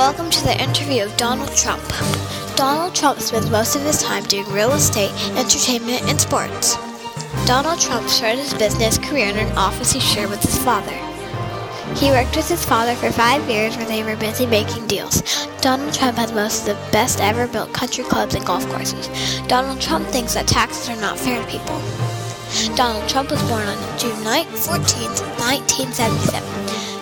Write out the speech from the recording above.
Welcome to the interview of Donald Trump. Donald Trump spends most of his time doing real estate, entertainment, and sports. Donald Trump started his business career in an office he shared with his father. He worked with his father for five years where they were busy making deals. Donald Trump has most of the best ever built country clubs and golf courses. Donald Trump thinks that taxes are not fair to people. Donald Trump was born on June 9, 14, 1977.